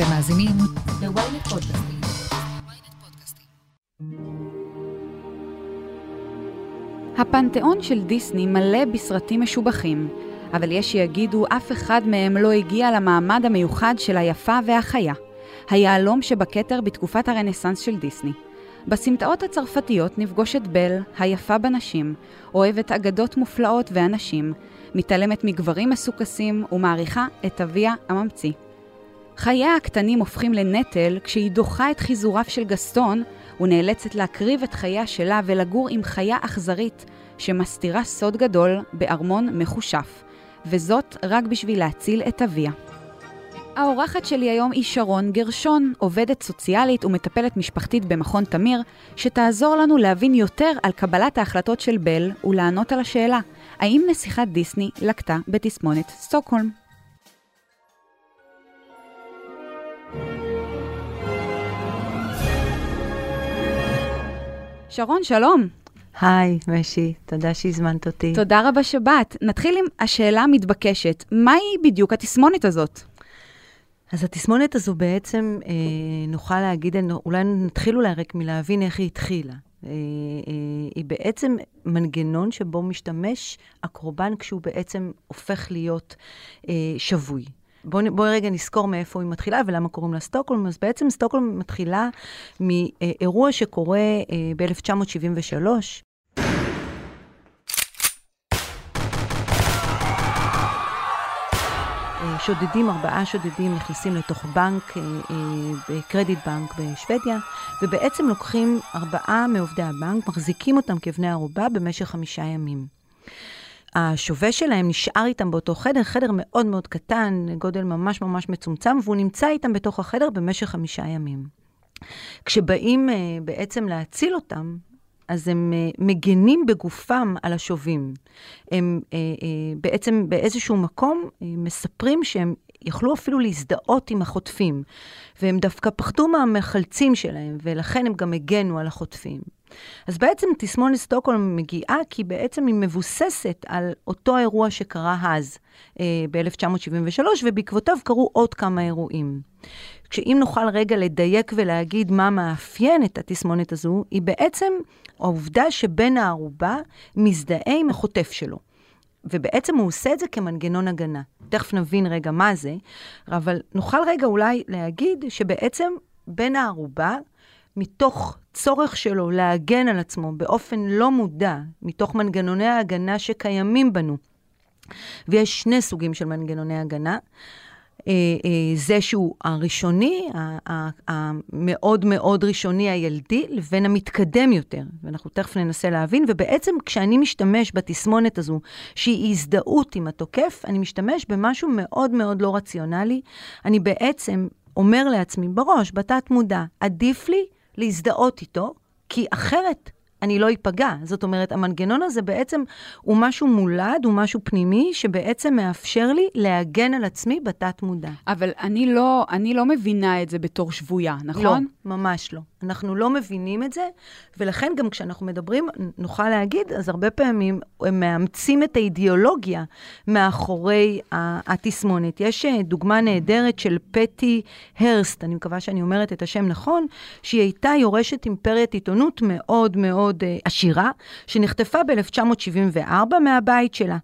אתם מאזינים ל-ynet פודקאסטים. הפנתיאון של דיסני מלא בסרטים משובחים, אבל יש שיגידו אף אחד מהם לא הגיע למעמד המיוחד של היפה והחיה, היהלום שבכתר בתקופת הרנסאנס של דיסני. בסמטאות הצרפתיות נפגוש את בל, היפה בנשים, אוהבת אגדות מופלאות ואנשים, מתעלמת מגברים מסוכסים ומעריכה את אביה הממציא. חייה הקטנים הופכים לנטל כשהיא דוחה את חיזוריו של גסטון ונאלצת להקריב את חייה שלה ולגור עם חיה אכזרית שמסתירה סוד גדול בארמון מחושף, וזאת רק בשביל להציל את אביה. האורחת שלי היום היא שרון גרשון, עובדת סוציאלית ומטפלת משפחתית במכון תמיר, שתעזור לנו להבין יותר על קבלת ההחלטות של בל ולענות על השאלה, האם נסיכת דיסני לקטה בתסמונת סטוקהולם? שרון, שלום. היי, משי, תודה שהזמנת אותי. תודה רבה שבאת. נתחיל עם השאלה המתבקשת, מהי בדיוק התסמונת הזאת? אז התסמונת הזו בעצם, אה, נוכל להגיד, אולי נתחיל אולי רק מלהבין איך היא התחילה. אה, אה, היא בעצם מנגנון שבו משתמש הקורבן כשהוא בעצם הופך להיות אה, שבוי. בואי בוא רגע נזכור מאיפה היא מתחילה ולמה קוראים לה סטוקהולם. אז בעצם סטוקהולם מתחילה מאירוע שקורה אה, ב-1973. אה, שודדים, ארבעה שודדים נכנסים לתוך בנק, אה, קרדיט בנק בשוודיה, ובעצם לוקחים ארבעה מעובדי הבנק, מחזיקים אותם כבני ערובה במשך חמישה ימים. השווה שלהם נשאר איתם באותו חדר, חדר מאוד מאוד קטן, גודל ממש ממש מצומצם, והוא נמצא איתם בתוך החדר במשך חמישה ימים. כשבאים uh, בעצם להציל אותם, אז הם uh, מגנים בגופם על השובים. הם uh, uh, בעצם באיזשהו מקום uh, מספרים שהם יכלו אפילו להזדהות עם החוטפים, והם דווקא פחדו מהמחלצים שלהם, ולכן הם גם הגנו על החוטפים. אז בעצם תסמונת סטוקהולם מגיעה כי בעצם היא מבוססת על אותו אירוע שקרה אז, אה, ב-1973, ובעקבותיו קרו עוד כמה אירועים. כשאם נוכל רגע לדייק ולהגיד מה מאפיין את התסמונת הזו, היא בעצם העובדה שבן הערובה מזדהה עם החוטף שלו. ובעצם הוא עושה את זה כמנגנון הגנה. תכף נבין רגע מה זה, אבל נוכל רגע אולי להגיד שבעצם בן הערובה מתוך צורך שלו להגן על עצמו באופן לא מודע, מתוך מנגנוני ההגנה שקיימים בנו. ויש שני סוגים של מנגנוני הגנה. אה, אה, זה שהוא הראשוני, המאוד מאוד ראשוני הילדי, לבין המתקדם יותר. ואנחנו תכף ננסה להבין. ובעצם כשאני משתמש בתסמונת הזו, שהיא הזדהות עם התוקף, אני משתמש במשהו מאוד מאוד לא רציונלי. אני בעצם אומר לעצמי בראש, בתת מודע, עדיף לי להזדהות איתו, כי אחרת אני לא איפגע. זאת אומרת, המנגנון הזה בעצם הוא משהו מולד, הוא משהו פנימי, שבעצם מאפשר לי להגן על עצמי בתת מודע. אבל אני לא, אני לא מבינה את זה בתור שבויה, נכון? לא, ממש לא. אנחנו לא מבינים את זה, ולכן גם כשאנחנו מדברים, נוכל להגיד, אז הרבה פעמים הם מאמצים את האידיאולוגיה מאחורי התסמונת. יש אה, דוגמה נהדרת של פטי הרסט, אני מקווה שאני אומרת את השם נכון, שהיא הייתה יורשת אימפריית עיתונות מאוד מאוד uh, עשירה, שנחטפה ב-1974 מהבית שלה.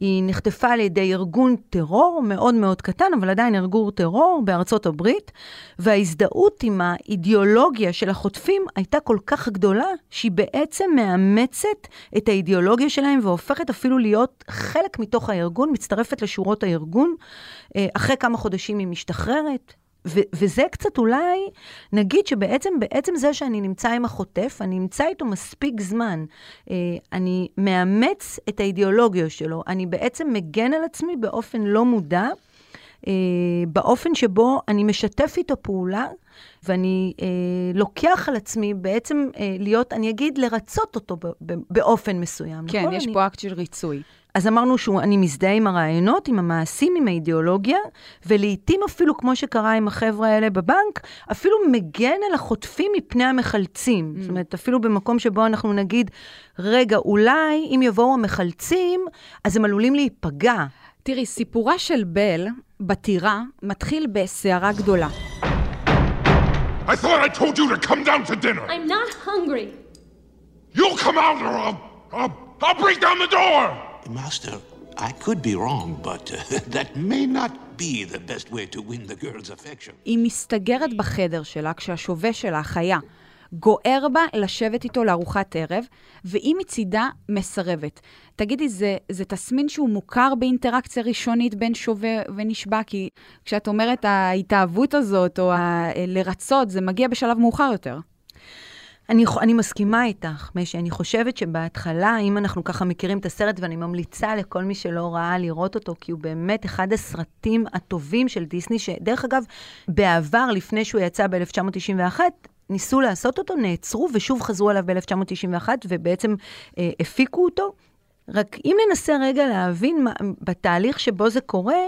היא נחטפה על ידי ארגון טרור מאוד מאוד קטן, אבל עדיין ארגון טרור בארצות הברית, וההזדהות עם האידיאולוגיה של החוטפים הייתה כל כך גדולה, שהיא בעצם מאמצת את האידיאולוגיה שלהם והופכת אפילו להיות חלק מתוך הארגון, מצטרפת לשורות הארגון. אה, אחרי כמה חודשים היא משתחררת, ו- וזה קצת אולי, נגיד שבעצם בעצם זה שאני נמצא עם החוטף, אני נמצא איתו מספיק זמן, אה, אני מאמץ את האידיאולוגיה שלו, אני בעצם מגן על עצמי באופן לא מודע, אה, באופן שבו אני משתף איתו פעולה, ואני אה, לוקח על עצמי בעצם אה, להיות, אני אגיד, לרצות אותו באופן מסוים. כן, נכון? יש אני... פה אקט של ריצוי. אז אמרנו שאני מזדהה עם הרעיונות, עם המעשים, עם האידיאולוגיה, ולעיתים אפילו, כמו שקרה עם החבר'ה האלה בבנק, אפילו מגן על החוטפים מפני המחלצים. Mm. זאת אומרת, אפילו במקום שבו אנחנו נגיד, רגע, אולי אם יבואו המחלצים, אז הם עלולים להיפגע. תראי, סיפורה של בל בטירה מתחיל בסערה גדולה. I thought I told you to come down to dinner. I'm not hungry. You'll come out or I'll, I'll, I'll break down the door. Master, I could be wrong, but uh, that may not be the best way to win the girl's affection. היא מסתגרת בחדר שלה כשהשווה שלה, החיה, גוער בה לשבת איתו לארוחת ערב, והיא מצידה מסרבת. תגידי, זה, זה תסמין שהוא מוכר באינטראקציה ראשונית בין שווה ונשבע? כי כשאת אומרת ההתאהבות הזאת, או ה- לרצות, זה מגיע בשלב מאוחר יותר. אני, אני מסכימה איתך, משי. אני חושבת שבהתחלה, אם אנחנו ככה מכירים את הסרט, ואני ממליצה לכל מי שלא ראה לראות אותו, כי הוא באמת אחד הסרטים הטובים של דיסני, שדרך אגב, בעבר, לפני שהוא יצא ב-1991, ניסו לעשות אותו, נעצרו ושוב חזרו עליו ב-1991, ובעצם אה, הפיקו אותו. רק אם ננסה רגע להבין מה, בתהליך שבו זה קורה,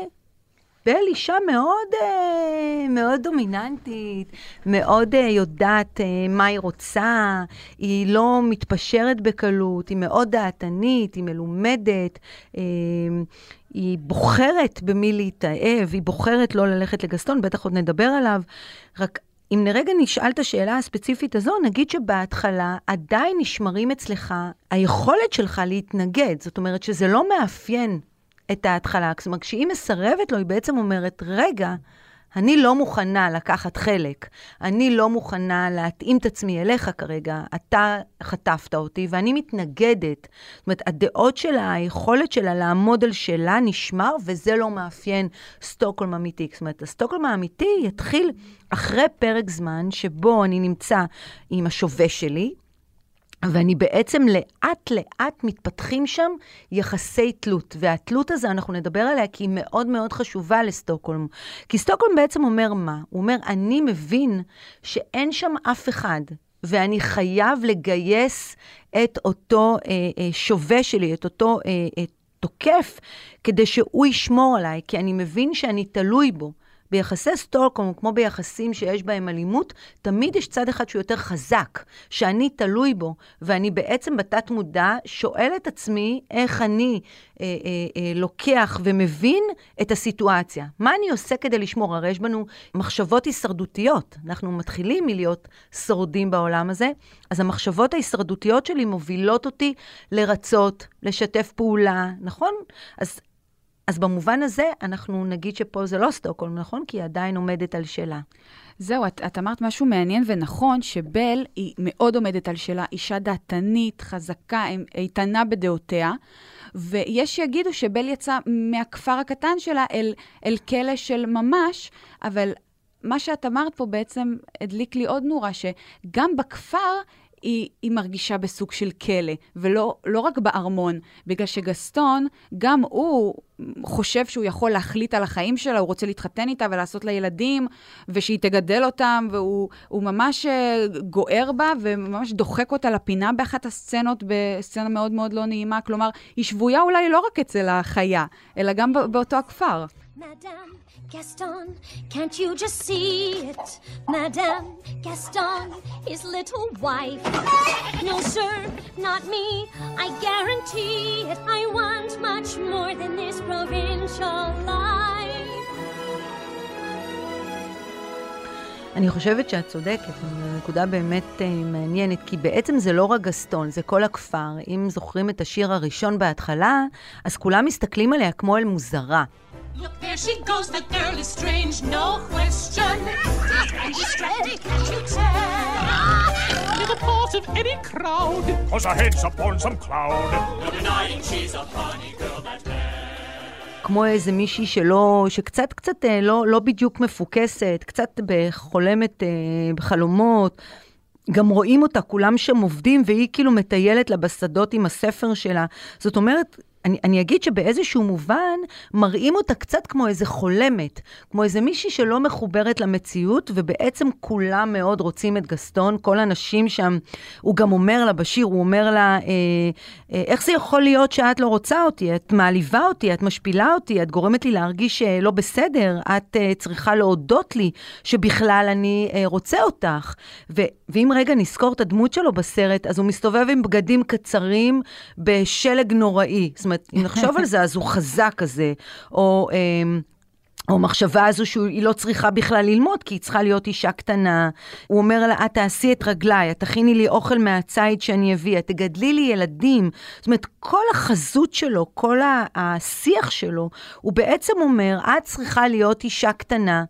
בל אישה מאוד, אה, מאוד דומיננטית, מאוד אה, יודעת אה, מה היא רוצה, היא לא מתפשרת בקלות, היא מאוד דעתנית, היא מלומדת, אה, היא בוחרת במי להתאהב, היא בוחרת לא ללכת לגסטון, בטח עוד נדבר עליו. רק אם לרגע נשאל את השאלה הספציפית הזו, נגיד שבהתחלה עדיין נשמרים אצלך היכולת שלך להתנגד. זאת אומרת שזה לא מאפיין את ההתחלה. זאת אומרת, כשהיא מסרבת לו, היא בעצם אומרת, רגע, אני לא מוכנה לקחת חלק, אני לא מוכנה להתאים את עצמי אליך כרגע, אתה חטפת אותי ואני מתנגדת. זאת אומרת, הדעות שלה, היכולת שלה לעמוד על שלה נשמר, וזה לא מאפיין סטוקהולם אמיתי. זאת אומרת, הסטוקהולם האמיתי יתחיל אחרי פרק זמן שבו אני נמצא עם השווה שלי, ואני בעצם לאט לאט מתפתחים שם יחסי תלות. והתלות הזו, אנחנו נדבר עליה כי היא מאוד מאוד חשובה לסטוקהולם. כי סטוקהולם בעצם אומר מה? הוא אומר, אני מבין שאין שם אף אחד, ואני חייב לגייס את אותו אה, אה, שווה שלי, את אותו אה, אה, תוקף, כדי שהוא ישמור עליי, כי אני מבין שאני תלוי בו. ביחסי סטוקהולם, כמו ביחסים שיש בהם אלימות, תמיד יש צד אחד שהוא יותר חזק, שאני תלוי בו, ואני בעצם בתת מודע שואל את עצמי איך אני אה, אה, אה, לוקח ומבין את הסיטואציה. מה אני עושה כדי לשמור? הרי יש בנו מחשבות הישרדותיות. אנחנו מתחילים מלהיות שורדים בעולם הזה, אז המחשבות ההישרדותיות שלי מובילות אותי לרצות, לשתף פעולה, נכון? אז אז במובן הזה, אנחנו נגיד שפה זה לא סטוקהולם, נכון? כי היא עדיין עומדת על שלה. זהו, את, את אמרת משהו מעניין ונכון, שבל היא מאוד עומדת על שלה, אישה דעתנית, חזקה, איתנה בדעותיה, ויש שיגידו שבל יצא מהכפר הקטן שלה אל, אל כלא של ממש, אבל מה שאת אמרת פה בעצם הדליק לי עוד נורה, שגם בכפר היא, היא מרגישה בסוג של כלא, ולא לא רק בארמון, בגלל שגסטון, גם הוא חושב שהוא יכול להחליט על החיים שלה, הוא רוצה להתחתן איתה ולעשות לה ילדים, ושהיא תגדל אותם, והוא ממש אה, גוער בה וממש דוחק אותה לפינה באחת הסצנות, בסצנה מאוד מאוד לא נעימה. כלומר, היא שבויה אולי לא רק אצל החיה, אלא גם באותו הכפר. Madame Gaston, can't you just see it? Madame Gaston, his little wife. No, sir, not me. I guarantee it. I want much more than this provincial life. אני חושבת שאת צודקת, נקודה באמת uh, מעניינת, כי בעצם זה לא רק גסטון, זה כל הכפר. אם זוכרים את השיר הראשון בהתחלה, אז כולם מסתכלים עליה כמו אל מוזרה. Look, there she goes, the girl is strange, no question. She's ready to tell. Never part of any crowd. Cause her head's upon some cloud. No denying she's a funny girl, that כמו איזה מישהי שלא, שקצת קצת אה, לא, לא בדיוק מפוקסת, קצת חולמת אה, בחלומות. גם רואים אותה, כולם שם עובדים, והיא כאילו מטיילת לה בשדות עם הספר שלה. זאת אומרת, אני, אני אגיד שבאיזשהו מובן מראים אותה קצת כמו איזה חולמת, כמו איזה מישהי שלא מחוברת למציאות, ובעצם כולם מאוד רוצים את גסטון, כל הנשים שם, הוא גם אומר לה בשיר, הוא אומר לה, אה, אה, איך זה יכול להיות שאת לא רוצה אותי? את מעליבה אותי, את משפילה אותי, את גורמת לי להרגיש אה, לא בסדר, את אה, צריכה להודות לי שבכלל אני אה, רוצה אותך. ו, ואם רגע נזכור את הדמות שלו בסרט, אז הוא מסתובב עם בגדים קצרים בשלג נוראי. זאת אומרת, אם נחשוב על זה, אז הוא חזק כזה. או... אה, או המחשבה הזו שהיא לא צריכה בכלל ללמוד, כי היא צריכה להיות אישה קטנה. הוא אומר לה, את תעשי את רגליי, את תכיני לי אוכל מהציד שאני אביא, את תגדלי לי ילדים. זאת אומרת, כל החזות שלו, כל השיח שלו, הוא בעצם אומר, את צריכה להיות אישה קטנה.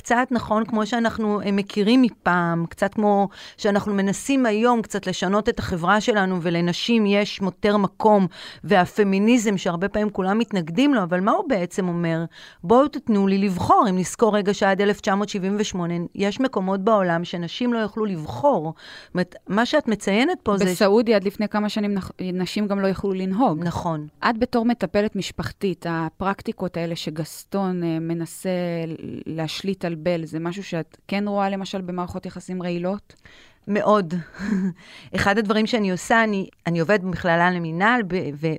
קצת נכון כמו שאנחנו אה, מכירים מפעם, קצת כמו שאנחנו מנסים היום קצת לשנות את החברה שלנו, ולנשים יש יותר מקום, והפמיניזם שהרבה פעמים כולם מתנגדים לו, אבל מה הוא בעצם אומר? בואו תתנו לי לבחור. אם נזכור רגע שעד 1978, יש מקומות בעולם שנשים לא יוכלו לבחור. זאת אומרת, מה שאת מציינת פה זה... בסעודיה עד לפני כמה שנים נשים גם לא יכלו לנהוג. נכון. את בתור מטפלת משפחתית, הפרקטיקות האלה שגסטון אה, מנסה להשליט על בל, זה משהו שאת כן רואה למשל במערכות יחסים רעילות? מאוד. אחד הדברים שאני עושה, אני, אני עובדת במכללה למינהל,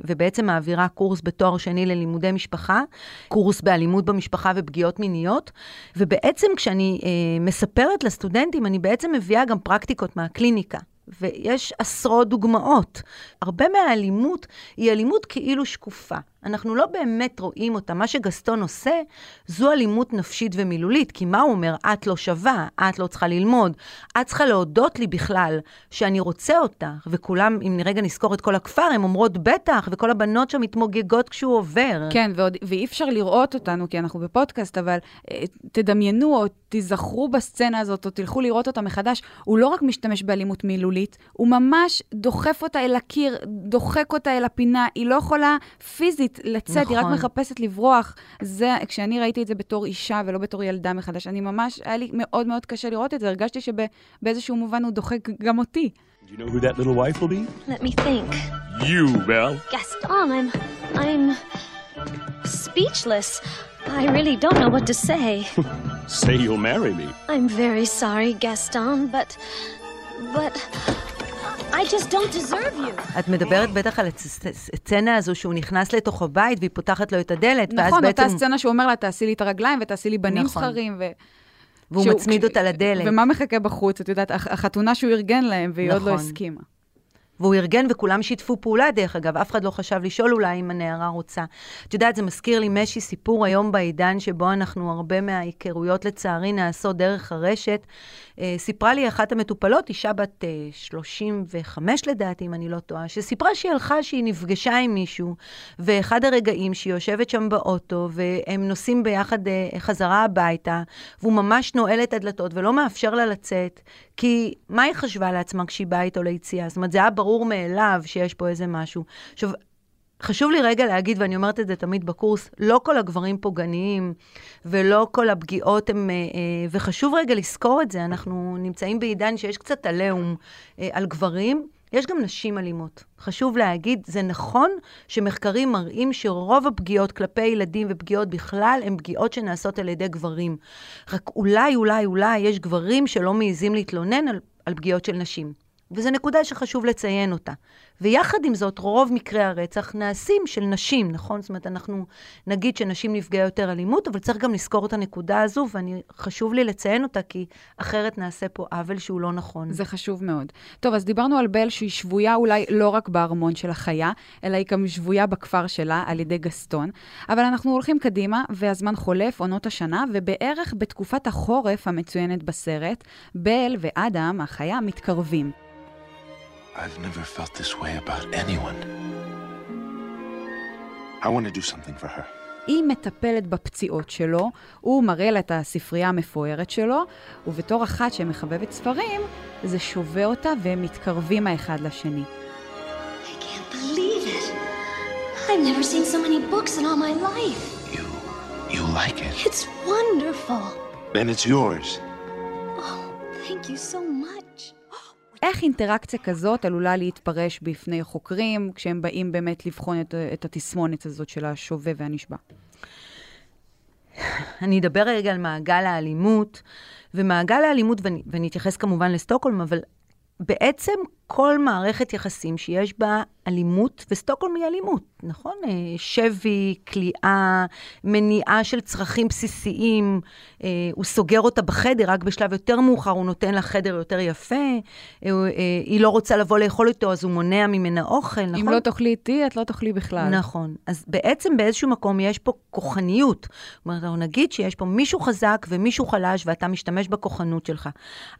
ובעצם מעבירה קורס בתואר שני ללימודי משפחה, קורס באלימות במשפחה ופגיעות מיניות, ובעצם כשאני אה, מספרת לסטודנטים, אני בעצם מביאה גם פרקטיקות מהקליניקה. ויש עשרות דוגמאות. הרבה מהאלימות היא אלימות כאילו שקופה. אנחנו לא באמת רואים אותה. מה שגסטון עושה, זו אלימות נפשית ומילולית. כי מה הוא אומר? את לא שווה, את לא צריכה ללמוד, את צריכה להודות לי בכלל שאני רוצה אותך. וכולם, אם רגע נזכור את כל הכפר, הן אומרות בטח, וכל הבנות שם מתמוגגות כשהוא עובר. כן, ועוד, ואי אפשר לראות אותנו, כי אנחנו בפודקאסט, אבל אה, תדמיינו או תיזכרו בסצנה הזאת, או תלכו לראות אותה מחדש. הוא לא רק משתמש באלימות מילולית, הוא ממש דוחף אותה אל הקיר, דוחק אותה אל הפינה, היא לא יכולה פיזית לצאת, היא רק נכון. מחפשת לברוח. זה, כשאני ראיתי את זה בתור אישה ולא בתור ילדה מחדש, אני ממש, היה לי מאוד מאוד קשה לראות את זה, הרגשתי שבאיזשהו מובן הוא דוחק גם אותי. Do you know who that little wife will be? Let me think. You, Belle. Gaston, I'm. I'm. speechless. I really don't know what to say. Say you'll marry me. I'm very sorry, Gaston, but. but. I just don't deserve you. את מדברת בטח על הסצנה הזו שהוא נכנס לתוך הבית והיא פותחת לו את הדלת, ואז נכון, בעצם... אותה סצנה שהוא אומר לה, תעשי לי את הרגליים ותעשי לי בנים נכון. זכרים. ו... והוא שהוא- מצמיד אותה לדלת. ומה מחכה בחוץ? את יודעת, הח- החתונה שהוא ארגן להם, והיא עוד לא נכון. הסכימה. והוא ארגן וכולם שיתפו פעולה, דרך אגב, אף אחד לא חשב לשאול אולי אם הנערה רוצה. את יודעת, זה מזכיר לי משי סיפור היום בעידן שבו אנחנו, הרבה מההיכרויות לצערי נעשות דרך הרשת. אה, סיפרה לי אחת המטופלות, אישה בת אה, 35 לדעתי, אם אני לא טועה, שסיפרה שהיא הלכה, שהיא נפגשה עם מישהו, ואחד הרגעים שהיא יושבת שם באוטו, והם נוסעים ביחד אה, חזרה הביתה, והוא ממש נועל את הדלתות ולא מאפשר לה לצאת, כי מה היא חשבה לעצמה כשהיא באה איתו ליציאה? זאת אומרת, זה היה ברור מאליו שיש פה איזה משהו. עכשיו, חשוב לי רגע להגיד, ואני אומרת את זה תמיד בקורס, לא כל הגברים פוגעניים, ולא כל הפגיעות הם... אה, אה, וחשוב רגע לזכור את זה, אנחנו נמצאים בעידן שיש קצת עליהום אה, על גברים. יש גם נשים אלימות. חשוב להגיד, זה נכון שמחקרים מראים שרוב הפגיעות כלפי ילדים ופגיעות בכלל הן פגיעות שנעשות על ידי גברים. רק אולי, אולי, אולי יש גברים שלא מעיזים להתלונן על, על פגיעות של נשים. וזו נקודה שחשוב לציין אותה. ויחד עם זאת, רוב מקרי הרצח נעשים של נשים, נכון? זאת אומרת, אנחנו נגיד שנשים נפגעי יותר אלימות, אבל צריך גם לזכור את הנקודה הזו, וחשוב לי לציין אותה, כי אחרת נעשה פה עוול שהוא לא נכון. זה חשוב מאוד. טוב, אז דיברנו על בל שהיא שבויה אולי לא רק בארמון של החיה, אלא היא גם שבויה בכפר שלה על ידי גסטון. אבל אנחנו הולכים קדימה, והזמן חולף, עונות השנה, ובערך בתקופת החורף המצוינת בסרט, בל ואדם, החיה, מתקרבים. I've never felt this way about anyone. I want to do something for her. היא מטפלת בפציעות שלו, הוא מראה לה את הספרייה המפוארת שלו, ובתור אחת שמחבבת ספרים, זה שובה אותה והם מתקרבים האחד לשני. I can't believe it. I've never seen so many books in all my life. You. you like it. It's wonderful. Then it's yours. Oh, thank you so much. איך אינטראקציה כזאת עלולה להתפרש בפני חוקרים, כשהם באים באמת לבחון את, את התסמונת הזאת של השווה והנשבע? אני אדבר רגע על מעגל האלימות, ומעגל האלימות, ואני, ואני אתייחס כמובן לסטוקהולם, אבל בעצם כל מערכת יחסים שיש בה אלימות, וסטוקהולם היא אלימות, נכון? אה, שבי, כליאה, מניעה של צרכים בסיסיים, אה, הוא סוגר אותה בחדר, רק בשלב יותר מאוחר הוא נותן לה חדר יותר יפה, אה, היא לא רוצה לבוא לאכול איתו, אז הוא מונע ממנה אוכל, נכון? אם לא תאכלי איתי, את לא תאכלי בכלל. נכון. אז בעצם באיזשהו מקום יש פה כוחניות. זאת אומרת, אנחנו נגיד שיש פה מישהו חזק ומישהו חלש, ואתה משתמש בכוחנות שלך.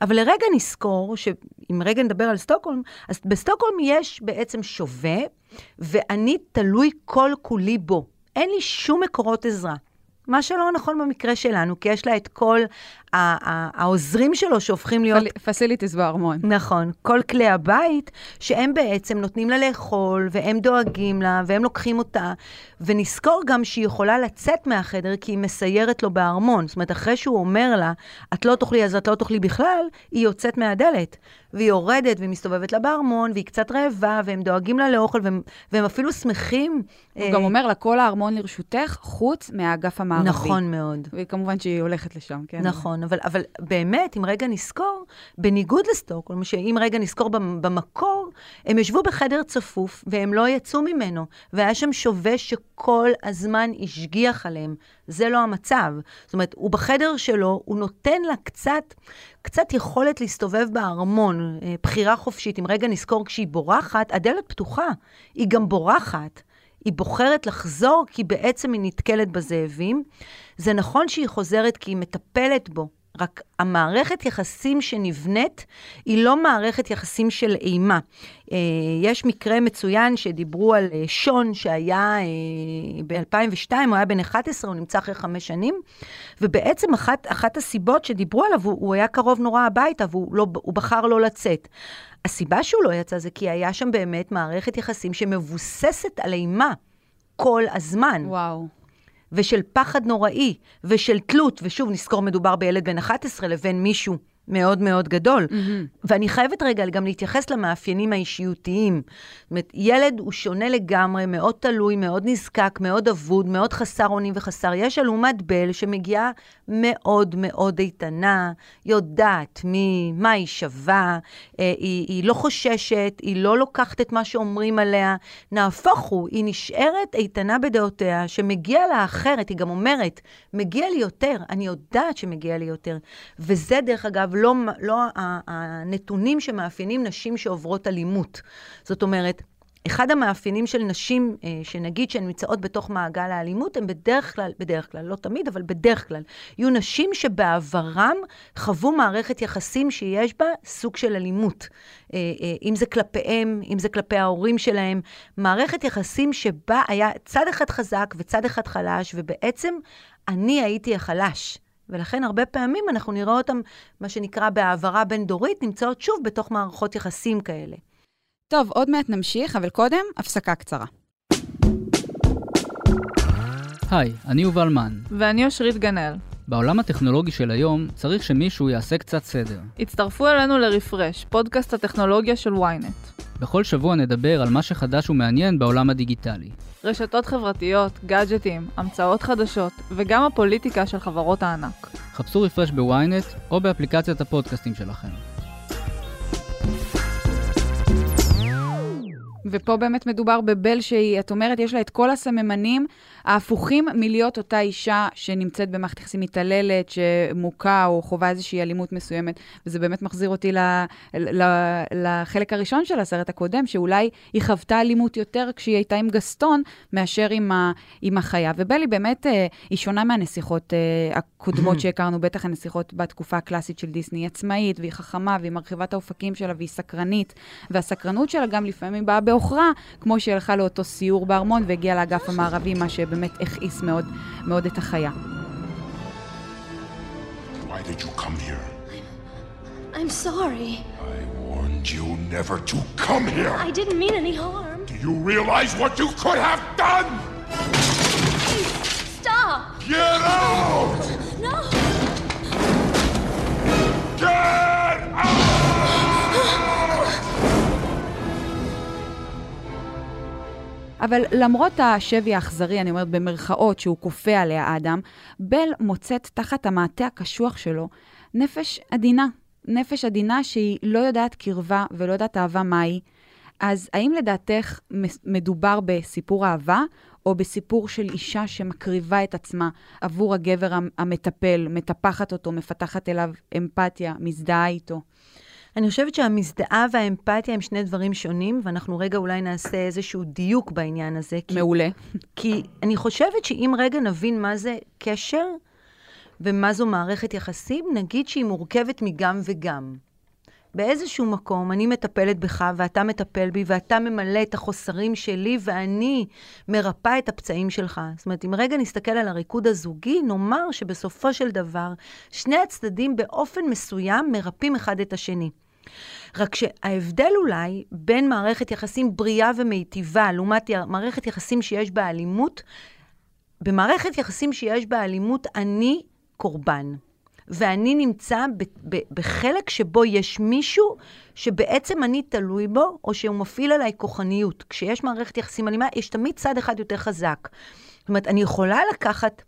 אבל לרגע נזכור, שאם רגע נדבר על סטוקהולם, אז בסטוקהולם יש בעצם שווה, ואני תלוי כל כולי בו. אין לי שום מקורות עזרה. מה שלא נכון במקרה שלנו, כי יש לה את כל העוזרים שלו שהופכים להיות... פסיליטיז בארמון. נכון. כל כלי הבית, שהם בעצם נותנים לה לאכול, והם דואגים לה, והם לוקחים אותה. ונזכור גם שהיא יכולה לצאת מהחדר כי היא מסיירת לו בארמון. זאת אומרת, אחרי שהוא אומר לה, את לא תאכלי, אז את לא תאכלי בכלל, היא יוצאת מהדלת. והיא יורדת ומסתובבת לה בארמון, והיא קצת רעבה, והם דואגים לה לאוכל, והם, והם אפילו שמחים. הוא אה... גם אומר לה, כל הארמון לרשותך, חוץ מהאגף המערבי. נכון מאוד. וכמובן שהיא הולכת לשם, כן? נכון, אבל, אבל באמת, אם רגע נזכור, בניגוד לסטוקהולם, שאם רגע נזכור במקור, הם ישבו בחדר צפוף, והם לא יצאו ממנו, והיה שם שווה שכל הזמן השגיח עליהם. זה לא המצב. זאת אומרת, הוא בחדר שלו, הוא נותן לה קצת, קצת יכולת להסתובב בארמון, אה, בחירה חופשית. אם רגע נזכור, כשהיא בורחת, הדלת פתוחה, היא גם בורחת. היא בוחרת לחזור כי בעצם היא נתקלת בזאבים. זה נכון שהיא חוזרת כי היא מטפלת בו, רק המערכת יחסים שנבנית היא לא מערכת יחסים של אימה. אה, יש מקרה מצוין שדיברו על אה, שון שהיה אה, ב-2002, הוא היה בן 11, הוא נמצא אחרי חמש שנים, ובעצם אחת, אחת הסיבות שדיברו עליו, הוא, הוא היה קרוב נורא הביתה והוא לא, בחר לא לצאת. הסיבה שהוא לא יצא זה כי היה שם באמת מערכת יחסים שמבוססת על אימה כל הזמן. וואו. ושל פחד נוראי, ושל תלות, ושוב, נזכור, מדובר בילד בן 11 לבין מישהו מאוד מאוד גדול. Mm-hmm. ואני חייבת רגע גם להתייחס למאפיינים האישיותיים. זאת אומרת, ילד הוא שונה לגמרי, מאוד תלוי, מאוד נזקק, מאוד אבוד, מאוד חסר אונים וחסר ישע, לעומת בל שמגיעה מאוד מאוד איתנה, יודעת מי, מה היא שווה, אה, היא, היא לא חוששת, היא לא לוקחת את מה שאומרים עליה, נהפוך הוא, היא נשארת איתנה בדעותיה, שמגיע לה אחרת, היא גם אומרת, מגיע לי יותר, אני יודעת שמגיע לי יותר. וזה, דרך אגב, לא, לא הנתונים שמאפיינים נשים שעוברות אלימות. זאת אומרת, אחד המאפיינים של נשים, אה, שנגיד שהן נמצאות בתוך מעגל האלימות, הן בדרך כלל, בדרך כלל, לא תמיד, אבל בדרך כלל, יהיו נשים שבעברם חוו מערכת יחסים שיש בה סוג של אלימות. אה, אה, אם זה כלפיהם, אם זה כלפי ההורים שלהם, מערכת יחסים שבה היה צד אחד חזק וצד אחד חלש, ובעצם אני הייתי החלש. ולכן הרבה פעמים אנחנו נראה אותם, מה שנקרא בהעברה בין-דורית, נמצאות שוב בתוך מערכות יחסים כאלה. טוב, עוד מעט נמשיך, אבל קודם, הפסקה קצרה. היי, אני יובל מן. ואני אושרית גנאל. בעולם הטכנולוגי של היום צריך שמישהו יעשה קצת סדר. הצטרפו אלינו לרפרש, פודקאסט הטכנולוגיה של ynet. בכל שבוע נדבר על מה שחדש ומעניין בעולם הדיגיטלי. רשתות חברתיות, גאדג'טים, המצאות חדשות, וגם הפוליטיקה של חברות הענק. חפשו רפרש בוויינט או באפליקציית הפודקאסטים שלכם. ופה באמת מדובר בבל שהיא, את אומרת, יש לה את כל הסממנים ההפוכים מלהיות אותה אישה שנמצאת במערכת יחסים מתעללת, שמוכה או חווה איזושהי אלימות מסוימת. וזה באמת מחזיר אותי ל, ל, לחלק הראשון של הסרט הקודם, שאולי היא חוותה אלימות יותר כשהיא הייתה עם גסטון, מאשר עם, ה, עם החיה. ובלי באמת, אה, היא שונה מהנסיכות אה, הקודמות שהכרנו, בטח הנסיכות בתקופה הקלאסית של דיסני. היא עצמאית, והיא חכמה, והיא מרחיבה את האופקים שלה, והיא סקרנית. והסקרנות שלה גם לפעמים באה בעוכרה, כמו שהיא הלכה לאותו סיור בארמון והגיעה לאגף המערבי, מה שבאמת הכעיס מאוד, מאוד את החיה. Why did you come here? I'm sorry. I warned you never to come here. I didn't mean any harm. Do you realize what you could have done? Please, stop. Get out! אבל למרות השבי האכזרי, אני אומרת במרכאות, שהוא כופה עליה, האדם, בל מוצאת תחת המעטה הקשוח שלו נפש עדינה, נפש עדינה שהיא לא יודעת קרבה ולא יודעת אהבה מהי. אז האם לדעתך מדובר בסיפור אהבה, או בסיפור של אישה שמקריבה את עצמה עבור הגבר המ- המטפל, מטפחת אותו, מפתחת אליו אמפתיה, מזדהה איתו? אני חושבת שהמזדהה והאמפתיה הם שני דברים שונים, ואנחנו רגע אולי נעשה איזשהו דיוק בעניין הזה. כי, מעולה. כי אני חושבת שאם רגע נבין מה זה קשר ומה זו מערכת יחסים, נגיד שהיא מורכבת מגם וגם. באיזשהו מקום אני מטפלת בך ואתה מטפל בי ואתה ממלא את החוסרים שלי ואני מרפא את הפצעים שלך. זאת אומרת, אם רגע נסתכל על הריקוד הזוגי, נאמר שבסופו של דבר שני הצדדים באופן מסוים מרפאים אחד את השני. רק שההבדל אולי בין מערכת יחסים בריאה ומיטיבה לעומת מערכת יחסים שיש בה אלימות, במערכת יחסים שיש בה אלימות אני קורבן. ואני נמצא בחלק שבו יש מישהו שבעצם אני תלוי בו, או שהוא מפעיל עליי כוחניות. כשיש מערכת יחסים אלימה, יש תמיד צד אחד יותר חזק. זאת אומרת, אני יכולה לקחת...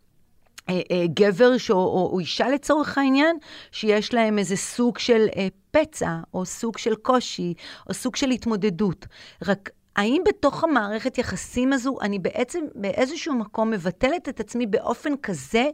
אה, אה, גבר ש... או, או, או אישה לצורך העניין, שיש להם איזה סוג של אה, פצע, או סוג של קושי, או סוג של התמודדות. רק האם בתוך המערכת יחסים הזו אני בעצם באיזשהו מקום מבטלת את עצמי באופן כזה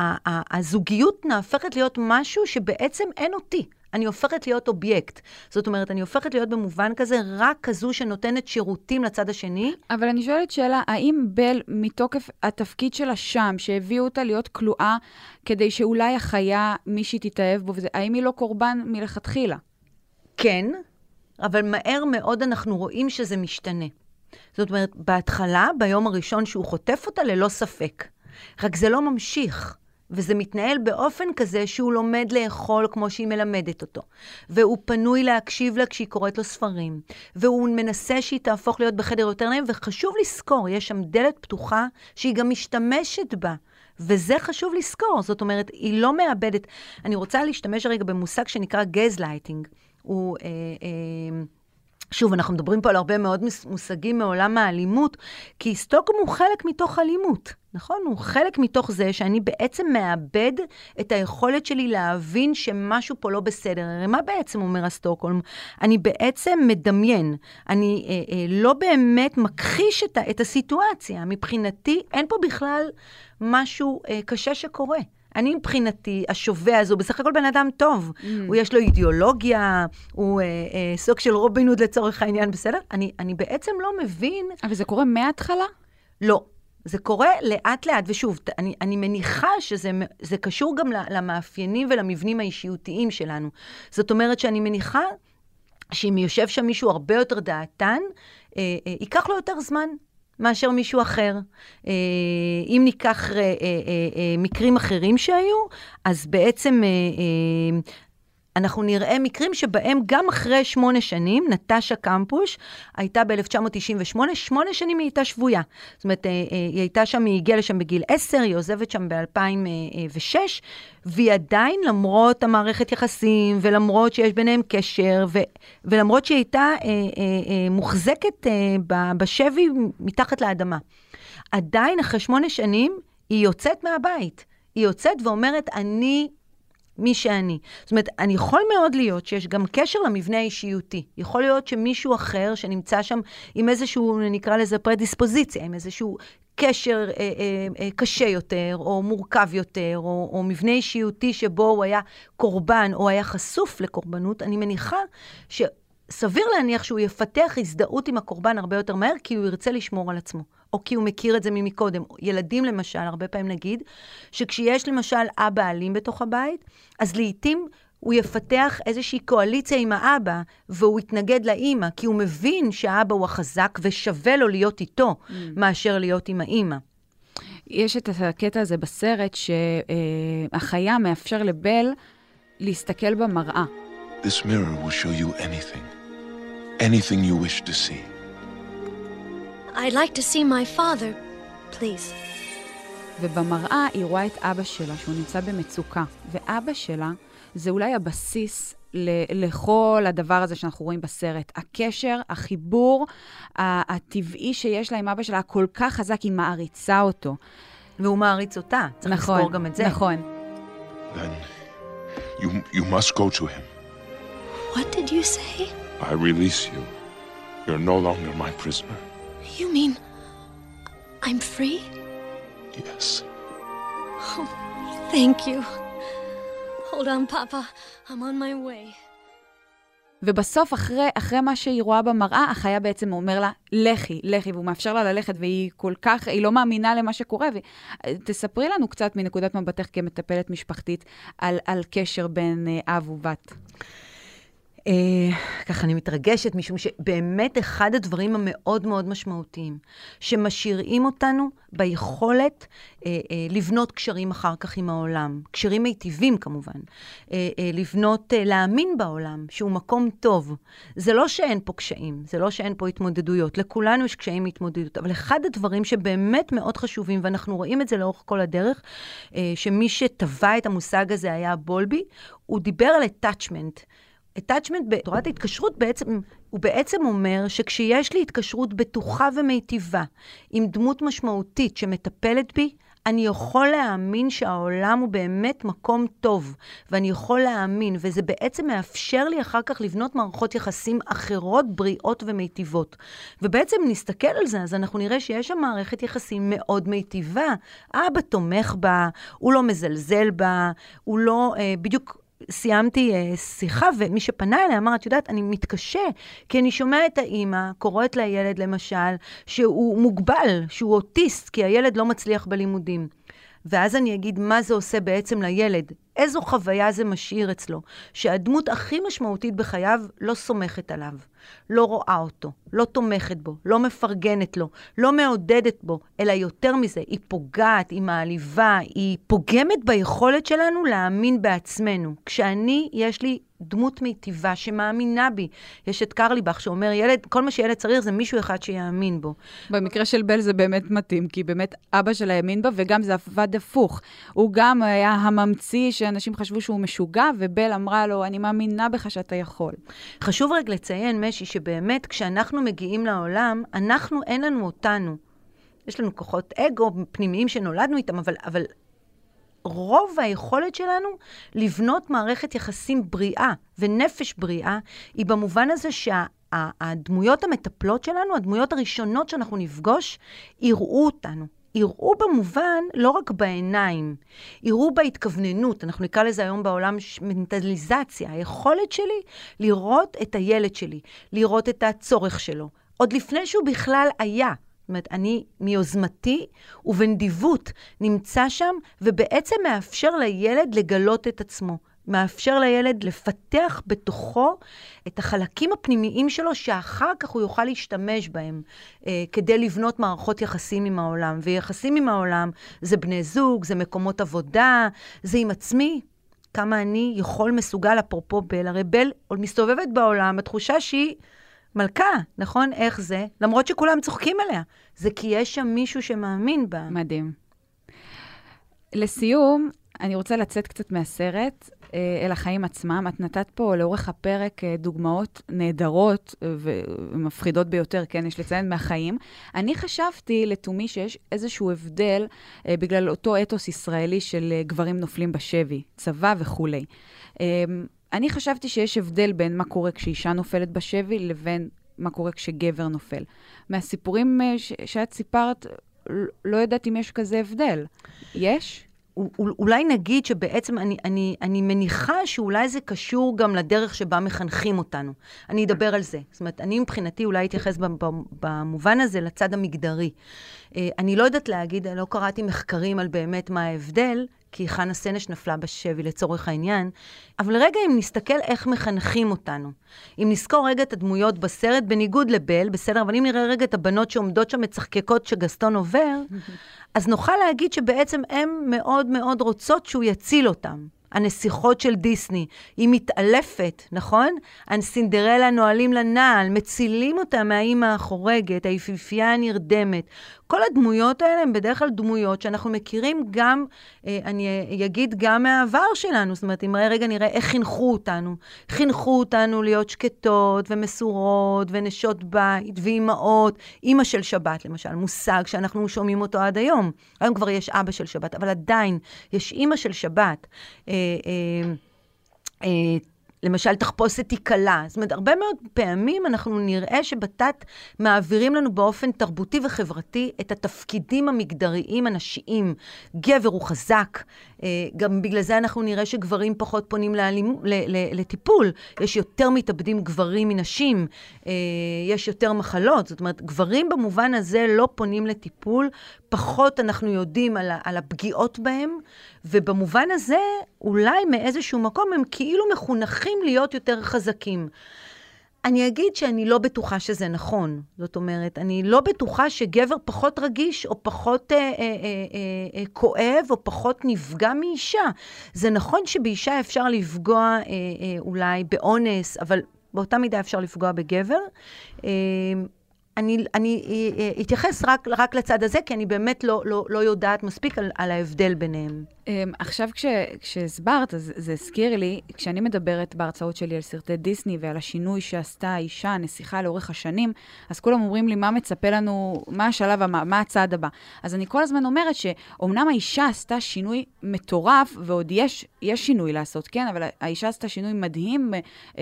שהזוגיות נהפכת להיות משהו שבעצם אין אותי. אני הופכת להיות אובייקט. זאת אומרת, אני הופכת להיות במובן כזה רק כזו שנותנת שירותים לצד השני. אבל אני שואלת שאלה, האם בל, מתוקף התפקיד שלה שם, שהביאו אותה להיות כלואה, כדי שאולי החיה, מישהי תתאהב בו, וזה, האם היא לא קורבן מלכתחילה? כן, אבל מהר מאוד אנחנו רואים שזה משתנה. זאת אומרת, בהתחלה, ביום הראשון שהוא חוטף אותה, ללא ספק. רק זה לא ממשיך. וזה מתנהל באופן כזה שהוא לומד לאכול כמו שהיא מלמדת אותו. והוא פנוי להקשיב לה כשהיא קוראת לו ספרים. והוא מנסה שהיא תהפוך להיות בחדר יותר נעים, וחשוב לזכור, יש שם דלת פתוחה שהיא גם משתמשת בה. וזה חשוב לזכור, זאת אומרת, היא לא מאבדת. אני רוצה להשתמש רגע במושג שנקרא גזלייטינג. הוא... אה, אה, שוב, אנחנו מדברים פה על הרבה מאוד מושגים מעולם האלימות, כי סטוקהולם הוא חלק מתוך אלימות, נכון? הוא חלק מתוך זה שאני בעצם מאבד את היכולת שלי להבין שמשהו פה לא בסדר. הרי מה בעצם אומר הסטוקהולם? אני בעצם מדמיין, אני אה, אה, לא באמת מכחיש את, את הסיטואציה. מבחינתי, אין פה בכלל משהו אה, קשה שקורה. אני מבחינתי, השובע הזה, הוא בסך הכל בן אדם טוב. Mm. הוא יש לו אידיאולוגיה, הוא אה, אה, סוג של רובין הוד לצורך העניין, בסדר? אני, אני בעצם לא מבין... אבל זה קורה מההתחלה? לא. זה קורה לאט-לאט, ושוב, אני, אני מניחה שזה קשור גם למאפיינים ולמבנים האישיותיים שלנו. זאת אומרת שאני מניחה שאם יושב שם מישהו הרבה יותר דעתן, אה, אה, ייקח לו יותר זמן מאשר מישהו אחר. אה, אם ניקח אה, אה, מקרים אחרים שהיו, אז בעצם אנחנו נראה מקרים שבהם גם אחרי שמונה שנים, נטשה קמפוש הייתה ב-1998, שמונה שנים היא הייתה שבויה. זאת אומרת, היא הייתה שם, היא הגיעה לשם בגיל עשר, היא עוזבת שם ב-2006, והיא עדיין, למרות המערכת יחסים, ולמרות שיש ביניהם קשר, ו- ולמרות שהיא הייתה אה, אה, אה, מוחזקת אה, בשבי מתחת לאדמה. עדיין, אחרי שמונה שנים, היא יוצאת מהבית. היא יוצאת ואומרת, אני מי שאני. זאת אומרת, אני יכול מאוד להיות שיש גם קשר למבנה האישיותי. יכול להיות שמישהו אחר שנמצא שם עם איזשהו, נקרא לזה פרדיספוזיציה, עם איזשהו קשר אה, אה, אה, קשה יותר, או מורכב יותר, או, או מבנה אישיותי שבו הוא היה קורבן, או היה חשוף לקורבנות, אני מניחה ש... סביר להניח שהוא יפתח הזדהות עם הקורבן הרבה יותר מהר, כי הוא ירצה לשמור על עצמו. או כי הוא מכיר את זה ממקודם. ילדים למשל, הרבה פעמים נגיד, שכשיש למשל אבא אלים בתוך הבית, אז לעתים הוא יפתח איזושהי קואליציה עם האבא, והוא יתנגד לאימא, כי הוא מבין שהאבא הוא החזק ושווה לו להיות איתו, mm. מאשר להיות עם האימא. יש את הקטע הזה בסרט שהחיה מאפשר לבל להסתכל במראה. This mirror will show you anything. anything you wish to see. I'd like to see my father, please. ובמראה היא רואה את אבא שלה, שהוא נמצא במצוקה. ואבא שלה זה אולי הבסיס ל- לכל הדבר הזה שאנחנו רואים בסרט. הקשר, החיבור הטבעי שיש לה עם אבא שלה, הכל כך חזק, היא מעריצה אותו. והוא מעריץ אותה, צריך נכון, לזכור גם את זה. נכון. Then You, you must go to him. What did you say? I release you. You're no longer my prisoner. You mean I'm free? Yes. Oh, thank you. Hold on, Papa. I'm on my way. ובסוף, אחרי, אחרי מה שהיא רואה במראה, החיה בעצם אומר לה, לכי, לכי, והוא מאפשר לה ללכת, והיא כל כך, היא לא מאמינה למה שקורה. ו... תספרי לנו קצת מנקודת מבטך כמטפלת משפחתית, על, על קשר בין אה, אב ובת. אה, ככה אני מתרגשת, משום שבאמת אחד הדברים המאוד מאוד משמעותיים, שמשאירים אותנו ביכולת אה, אה, לבנות קשרים אחר כך עם העולם, קשרים מיטיבים כמובן, אה, אה, לבנות, אה, להאמין בעולם שהוא מקום טוב. זה לא שאין פה קשיים, זה לא שאין פה התמודדויות, לכולנו יש קשיים מהתמודדות, אבל אחד הדברים שבאמת מאוד חשובים, ואנחנו רואים את זה לאורך כל הדרך, אה, שמי שטבע את המושג הזה היה בולבי, הוא דיבר על attachment. Attachment בתורת ההתקשרות בעצם, הוא בעצם אומר שכשיש לי התקשרות בטוחה ומיטיבה עם דמות משמעותית שמטפלת בי, אני יכול להאמין שהעולם הוא באמת מקום טוב, ואני יכול להאמין, וזה בעצם מאפשר לי אחר כך לבנות מערכות יחסים אחרות, בריאות ומיטיבות. ובעצם נסתכל על זה, אז אנחנו נראה שיש שם מערכת יחסים מאוד מיטיבה. אבא תומך בה, הוא לא מזלזל בה, הוא לא, אה, בדיוק סיימתי uh, שיחה, ומי שפנה אליה אמר, את יודעת, אני מתקשה, כי אני שומע את האימא קוראת לילד, למשל, שהוא מוגבל, שהוא אוטיסט, כי הילד לא מצליח בלימודים. ואז אני אגיד מה זה עושה בעצם לילד, איזו חוויה זה משאיר אצלו, שהדמות הכי משמעותית בחייו לא סומכת עליו, לא רואה אותו, לא תומכת בו, לא מפרגנת לו, לא מעודדת בו, אלא יותר מזה, היא פוגעת, היא מעליבה, היא פוגמת ביכולת שלנו להאמין בעצמנו. כשאני, יש לי דמות מיטיבה שמאמינה בי. יש את קרליבך שאומר, ילד, כל מה שילד צריך זה מישהו אחד שיאמין בו. במקרה של בל זה באמת מתאים, כי באמת אבא שלה האמין בה, וגם זה עבד הפוך. הוא גם היה הממציא שאנשים חשבו שהוא משוגע, ובל אמרה לו, אני מאמינה בך שאתה יכול. חשוב רק לציין, משי, שבאמת כשאנחנו מגיעים לעולם, אנחנו, אין לנו אותנו. יש לנו כוחות אגו פנימיים שנולדנו איתם, אבל, אבל רוב היכולת שלנו לבנות מערכת יחסים בריאה ונפש בריאה, היא במובן הזה שהדמויות המטפלות שלנו, הדמויות הראשונות שאנחנו נפגוש, יראו אותנו. יראו במובן לא רק בעיניים, יראו בהתכווננות, אנחנו נקרא לזה היום בעולם מנטליזציה, היכולת שלי לראות את הילד שלי, לראות את הצורך שלו, עוד לפני שהוא בכלל היה. זאת אומרת, אני מיוזמתי ובנדיבות נמצא שם, ובעצם מאפשר לילד לגלות את עצמו. מאפשר לילד לפתח בתוכו את החלקים הפנימיים שלו, שאחר כך הוא יוכל להשתמש בהם אה, כדי לבנות מערכות יחסים עם העולם. ויחסים עם העולם זה בני זוג, זה מקומות עבודה, זה עם עצמי. כמה אני יכול, מסוגל, אפרופו בל, הרי בל מסתובבת בעולם, התחושה שהיא מלכה, נכון? איך זה? למרות שכולם צוחקים עליה. זה כי יש שם מישהו שמאמין בה. מדהים. לסיום, אני רוצה לצאת קצת מהסרט אה, אל החיים עצמם. את נתת פה לאורך הפרק אה, דוגמאות נהדרות ומפחידות ביותר, כן, יש לציין, מהחיים. אני חשבתי לתומי שיש איזשהו הבדל אה, בגלל אותו אתוס ישראלי של גברים נופלים בשבי, צבא וכולי. אני חשבתי שיש הבדל בין מה קורה כשאישה נופלת בשבי לבין מה קורה כשגבר נופל. מהסיפורים ש- שאת סיפרת, לא יודעת אם יש כזה הבדל. יש? אולי נגיד שבעצם אני, אני, אני מניחה שאולי זה קשור גם לדרך שבה מחנכים אותנו. אני אדבר על זה. זאת אומרת, אני מבחינתי אולי אתייחס במובן הזה לצד המגדרי. אה, אני לא יודעת להגיד, לא קראתי מחקרים על באמת מה ההבדל, כי חנה סנש נפלה בשבי לצורך העניין, אבל רגע, אם נסתכל איך מחנכים אותנו, אם נזכור רגע את הדמויות בסרט, בניגוד לבל, בסדר, אבל אם נראה רגע את הבנות שעומדות שם מצחקקות שגסטון עובר, אז נוכל להגיד שבעצם הן מאוד מאוד רוצות שהוא יציל אותם. הנסיכות של דיסני. היא מתעלפת, נכון? הסינדרלה נועלים לנעל, מצילים אותה מהאימא החורגת, היפיפייה הנרדמת. כל הדמויות האלה הן בדרך כלל דמויות שאנחנו מכירים גם, אה, אני אגיד, גם מהעבר שלנו. זאת אומרת, אם רגע נראה איך חינכו אותנו. חינכו אותנו להיות שקטות ומסורות ונשות בית ואימהות. אימא של שבת, למשל, מושג שאנחנו שומעים אותו עד היום. היום כבר יש אבא של שבת, אבל עדיין יש אימא של שבת. אה, אה, אה, למשל, תחפושת היא קלה. זאת אומרת, הרבה מאוד פעמים אנחנו נראה שבתת מעבירים לנו באופן תרבותי וחברתי את התפקידים המגדריים הנשיים. גבר הוא חזק, אה, גם בגלל זה אנחנו נראה שגברים פחות פונים לאלימ... לטיפול. יש יותר מתאבדים גברים מנשים, אה, יש יותר מחלות. זאת אומרת, גברים במובן הזה לא פונים לטיפול, פחות אנחנו יודעים על, על הפגיעות בהם, ובמובן הזה, אולי מאיזשהו מקום הם כאילו מחונכים להיות יותר חזקים. אני אגיד שאני לא בטוחה שזה נכון. זאת אומרת, אני לא בטוחה שגבר פחות רגיש או פחות אה, אה, אה, אה, אה, כואב או פחות נפגע מאישה. זה נכון שבאישה אפשר לפגוע אה, אה, אולי באונס, אבל באותה מידה אפשר לפגוע בגבר. אה, אני, אני אה, אה, אתייחס רק, רק לצד הזה, כי אני באמת לא, לא, לא יודעת מספיק על, על ההבדל ביניהם. Um, עכשיו כש, כשהסברת, זה, הזכיר לי, כשאני מדברת בהרצאות שלי על סרטי דיסני ועל השינוי שעשתה האישה, הנסיכה לאורך השנים, אז כולם אומרים לי, מה מצפה לנו, מה השלב, מה, מה הצעד הבא? אז אני כל הזמן אומרת שאומנם האישה עשתה שינוי מטורף, ועוד יש, יש שינוי לעשות, כן? אבל האישה עשתה שינוי מדהים uh,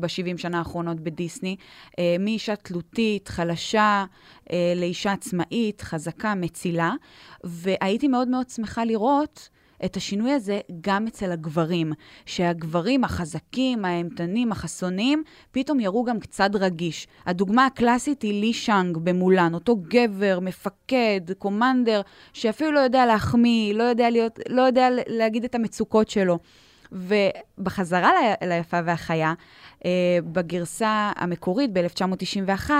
ב-70 שנה האחרונות בדיסני, uh, מאישה תלותית, חלשה, לאישה עצמאית, חזקה, מצילה, והייתי מאוד מאוד שמחה לראות את השינוי הזה גם אצל הגברים, שהגברים החזקים, האימתנים, החסוניים, פתאום יראו גם קצת רגיש. הדוגמה הקלאסית היא לי שאנג במולן, אותו גבר, מפקד, קומנדר, שאפילו לא יודע להחמיא, לא יודע, להיות, לא יודע להגיד את המצוקות שלו. ובחזרה ליפה והחיה, אה, בגרסה המקורית ב-1991,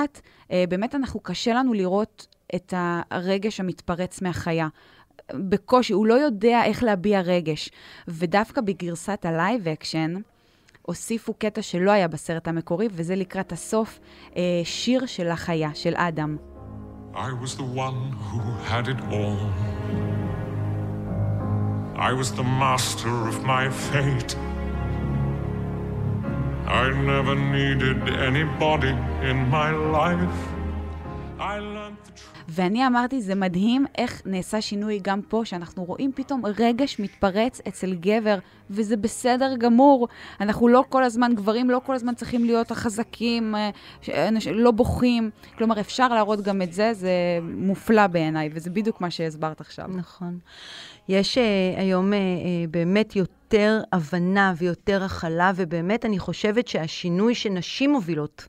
אה, באמת אנחנו, קשה לנו לראות את הרגש המתפרץ מהחיה. בקושי, הוא לא יודע איך להביע רגש. ודווקא בגרסת ה live action, הוסיפו קטע שלא היה בסרט המקורי, וזה לקראת הסוף, אה, שיר של החיה, של אדם. I was the one who had it all. I was the master of my fate. I never needed anybody in my life. I learned the truth. ואני אמרתי, זה מדהים איך נעשה שינוי גם פה, שאנחנו רואים פתאום רגש מתפרץ אצל גבר, וזה בסדר גמור. אנחנו לא כל הזמן, גברים לא כל הזמן צריכים להיות החזקים, אה, לא בוכים. כלומר, אפשר להראות גם את זה, זה מופלא בעיניי, וזה בדיוק מה שהסברת עכשיו. נכון. יש uh, היום uh, uh, באמת יותר הבנה ויותר הכלה, ובאמת אני חושבת שהשינוי שנשים מובילות,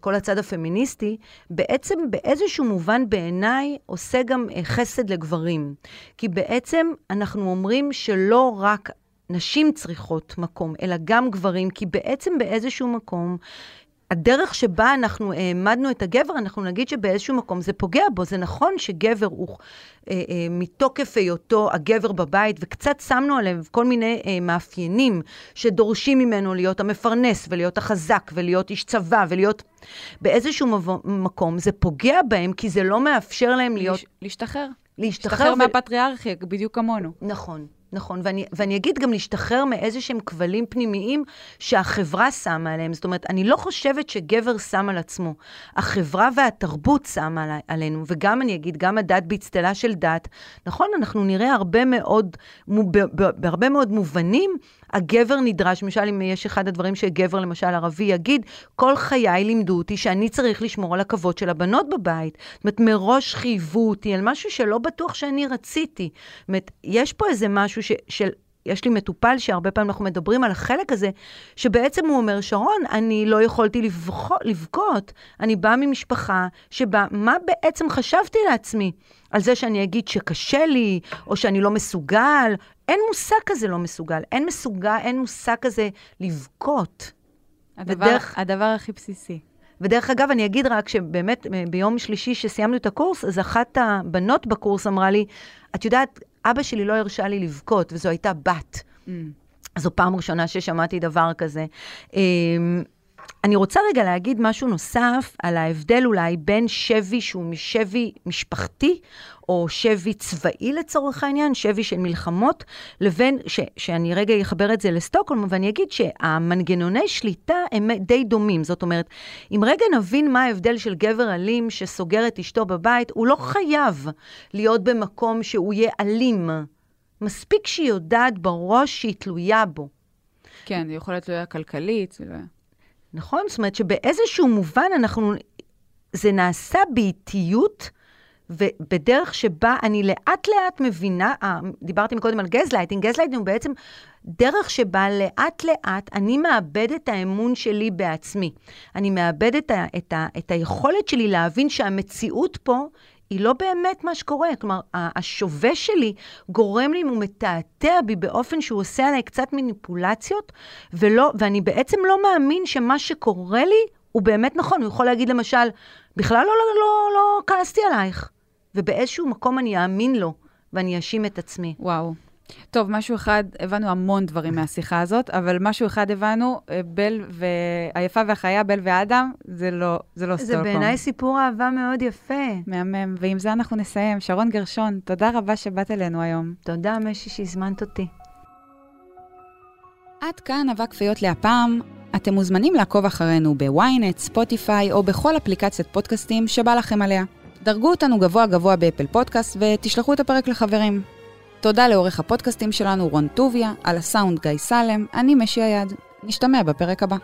כל הצד הפמיניסטי, בעצם באיזשהו מובן בעיניי עושה גם חסד לגברים. כי בעצם אנחנו אומרים שלא רק נשים צריכות מקום, אלא גם גברים, כי בעצם באיזשהו מקום הדרך שבה אנחנו העמדנו את הגבר, אנחנו נגיד שבאיזשהו מקום זה פוגע בו. זה נכון שגבר הוא, אה, אה, מתוקף היותו הגבר בבית, וקצת שמנו עליהם כל מיני אה, מאפיינים שדורשים ממנו להיות המפרנס, ולהיות החזק, ולהיות איש צבא, ולהיות... באיזשהו מקום זה פוגע בהם, כי זה לא מאפשר להם להיות... להשתחרר. להשתחרר. להשתחרר ו... מהפטריארכיה, בדיוק כמונו. נכון. נכון, ואני, ואני אגיד גם להשתחרר מאיזה שהם כבלים פנימיים שהחברה שמה עליהם. זאת אומרת, אני לא חושבת שגבר שם על עצמו. החברה והתרבות שמה על, עלינו, וגם אני אגיד, גם הדת באצטלה של דת. נכון, אנחנו נראה הרבה מאוד, בהרבה מאוד מובנים, הגבר נדרש, למשל, אם יש אחד הדברים שגבר, למשל, ערבי, יגיד, כל חיי לימדו אותי שאני צריך לשמור על הכבוד של הבנות בבית. זאת אומרת, מראש חייבו אותי על משהו שלא בטוח שאני רציתי. זאת אומרת, יש פה איזה משהו ש, של... יש לי מטופל שהרבה פעמים אנחנו מדברים על החלק הזה, שבעצם הוא אומר, שרון, אני לא יכולתי לבכות. אני באה ממשפחה שבה, מה בעצם חשבתי לעצמי? על זה שאני אגיד שקשה לי, או שאני לא מסוגל. אין מושג כזה לא מסוגל. אין מסוגל, אין מושג כזה לבכות. הדבר. הדבר הכי בסיסי. ודרך אגב, אני אגיד רק שבאמת ביום שלישי שסיימנו את הקורס, אז אחת הבנות בקורס אמרה לי, את יודעת, אבא שלי לא הרשה לי לבכות, וזו הייתה בת. Mm. זו פעם ראשונה ששמעתי דבר כזה. אני רוצה רגע להגיד משהו נוסף על ההבדל אולי בין שבי שהוא משבי משפחתי, או שבי צבאי לצורך העניין, שבי של מלחמות, לבין, ש, שאני רגע אחבר את זה לסטוקהולם, ואני אגיד שהמנגנוני שליטה הם די דומים. זאת אומרת, אם רגע נבין מה ההבדל של גבר אלים שסוגר את אשתו בבית, הוא לא חייב להיות במקום שהוא יהיה אלים. מספיק שהיא יודעת בראש שהיא תלויה בו. כן, זה יכול להיות תלויה כלכלית. נכון? זאת אומרת שבאיזשהו מובן אנחנו, זה נעשה באיטיות, ובדרך שבה אני לאט לאט מבינה, אה, דיברתי מקודם על gaslighting, gaslighting הוא בעצם דרך שבה לאט לאט אני מאבד את האמון שלי בעצמי. אני מאבד את, ה, את, ה, את היכולת שלי להבין שהמציאות פה היא לא באמת מה שקורה. כלומר, השווה שלי גורם לי, הוא מתעתע בי באופן שהוא עושה עליי קצת מניפולציות, ולא, ואני בעצם לא מאמין שמה שקורה לי הוא באמת נכון. הוא יכול להגיד למשל, בכלל לא, לא, לא, לא כעסתי עלייך. ובאיזשהו מקום אני אאמין לו, ואני אאשים את עצמי. וואו. טוב, משהו אחד, הבנו המון דברים מהשיחה הזאת, אבל משהו אחד הבנו, אה, בל והיפה והחיה, בל ואדם, זה לא, זה לא סטוקהולם. זה בעיניי סיפור אהבה מאוד יפה. מהמם, ועם זה אנחנו נסיים. שרון גרשון, תודה רבה שבאת אלינו היום. תודה, משי, שהזמנת אותי. עד כאן אבק פיות להפעם. אתם מוזמנים לעקוב אחרינו בוויינט, ספוטיפיי או בכל אפליקציית פודקאסטים שבא לכם עליה. דרגו אותנו גבוה גבוה באפל פודקאסט ותשלחו את הפרק לחברים. תודה לעורך הפודקאסטים שלנו רון טוביה, על הסאונד גיא סלם, אני משי היד. נשתמע בפרק הבא.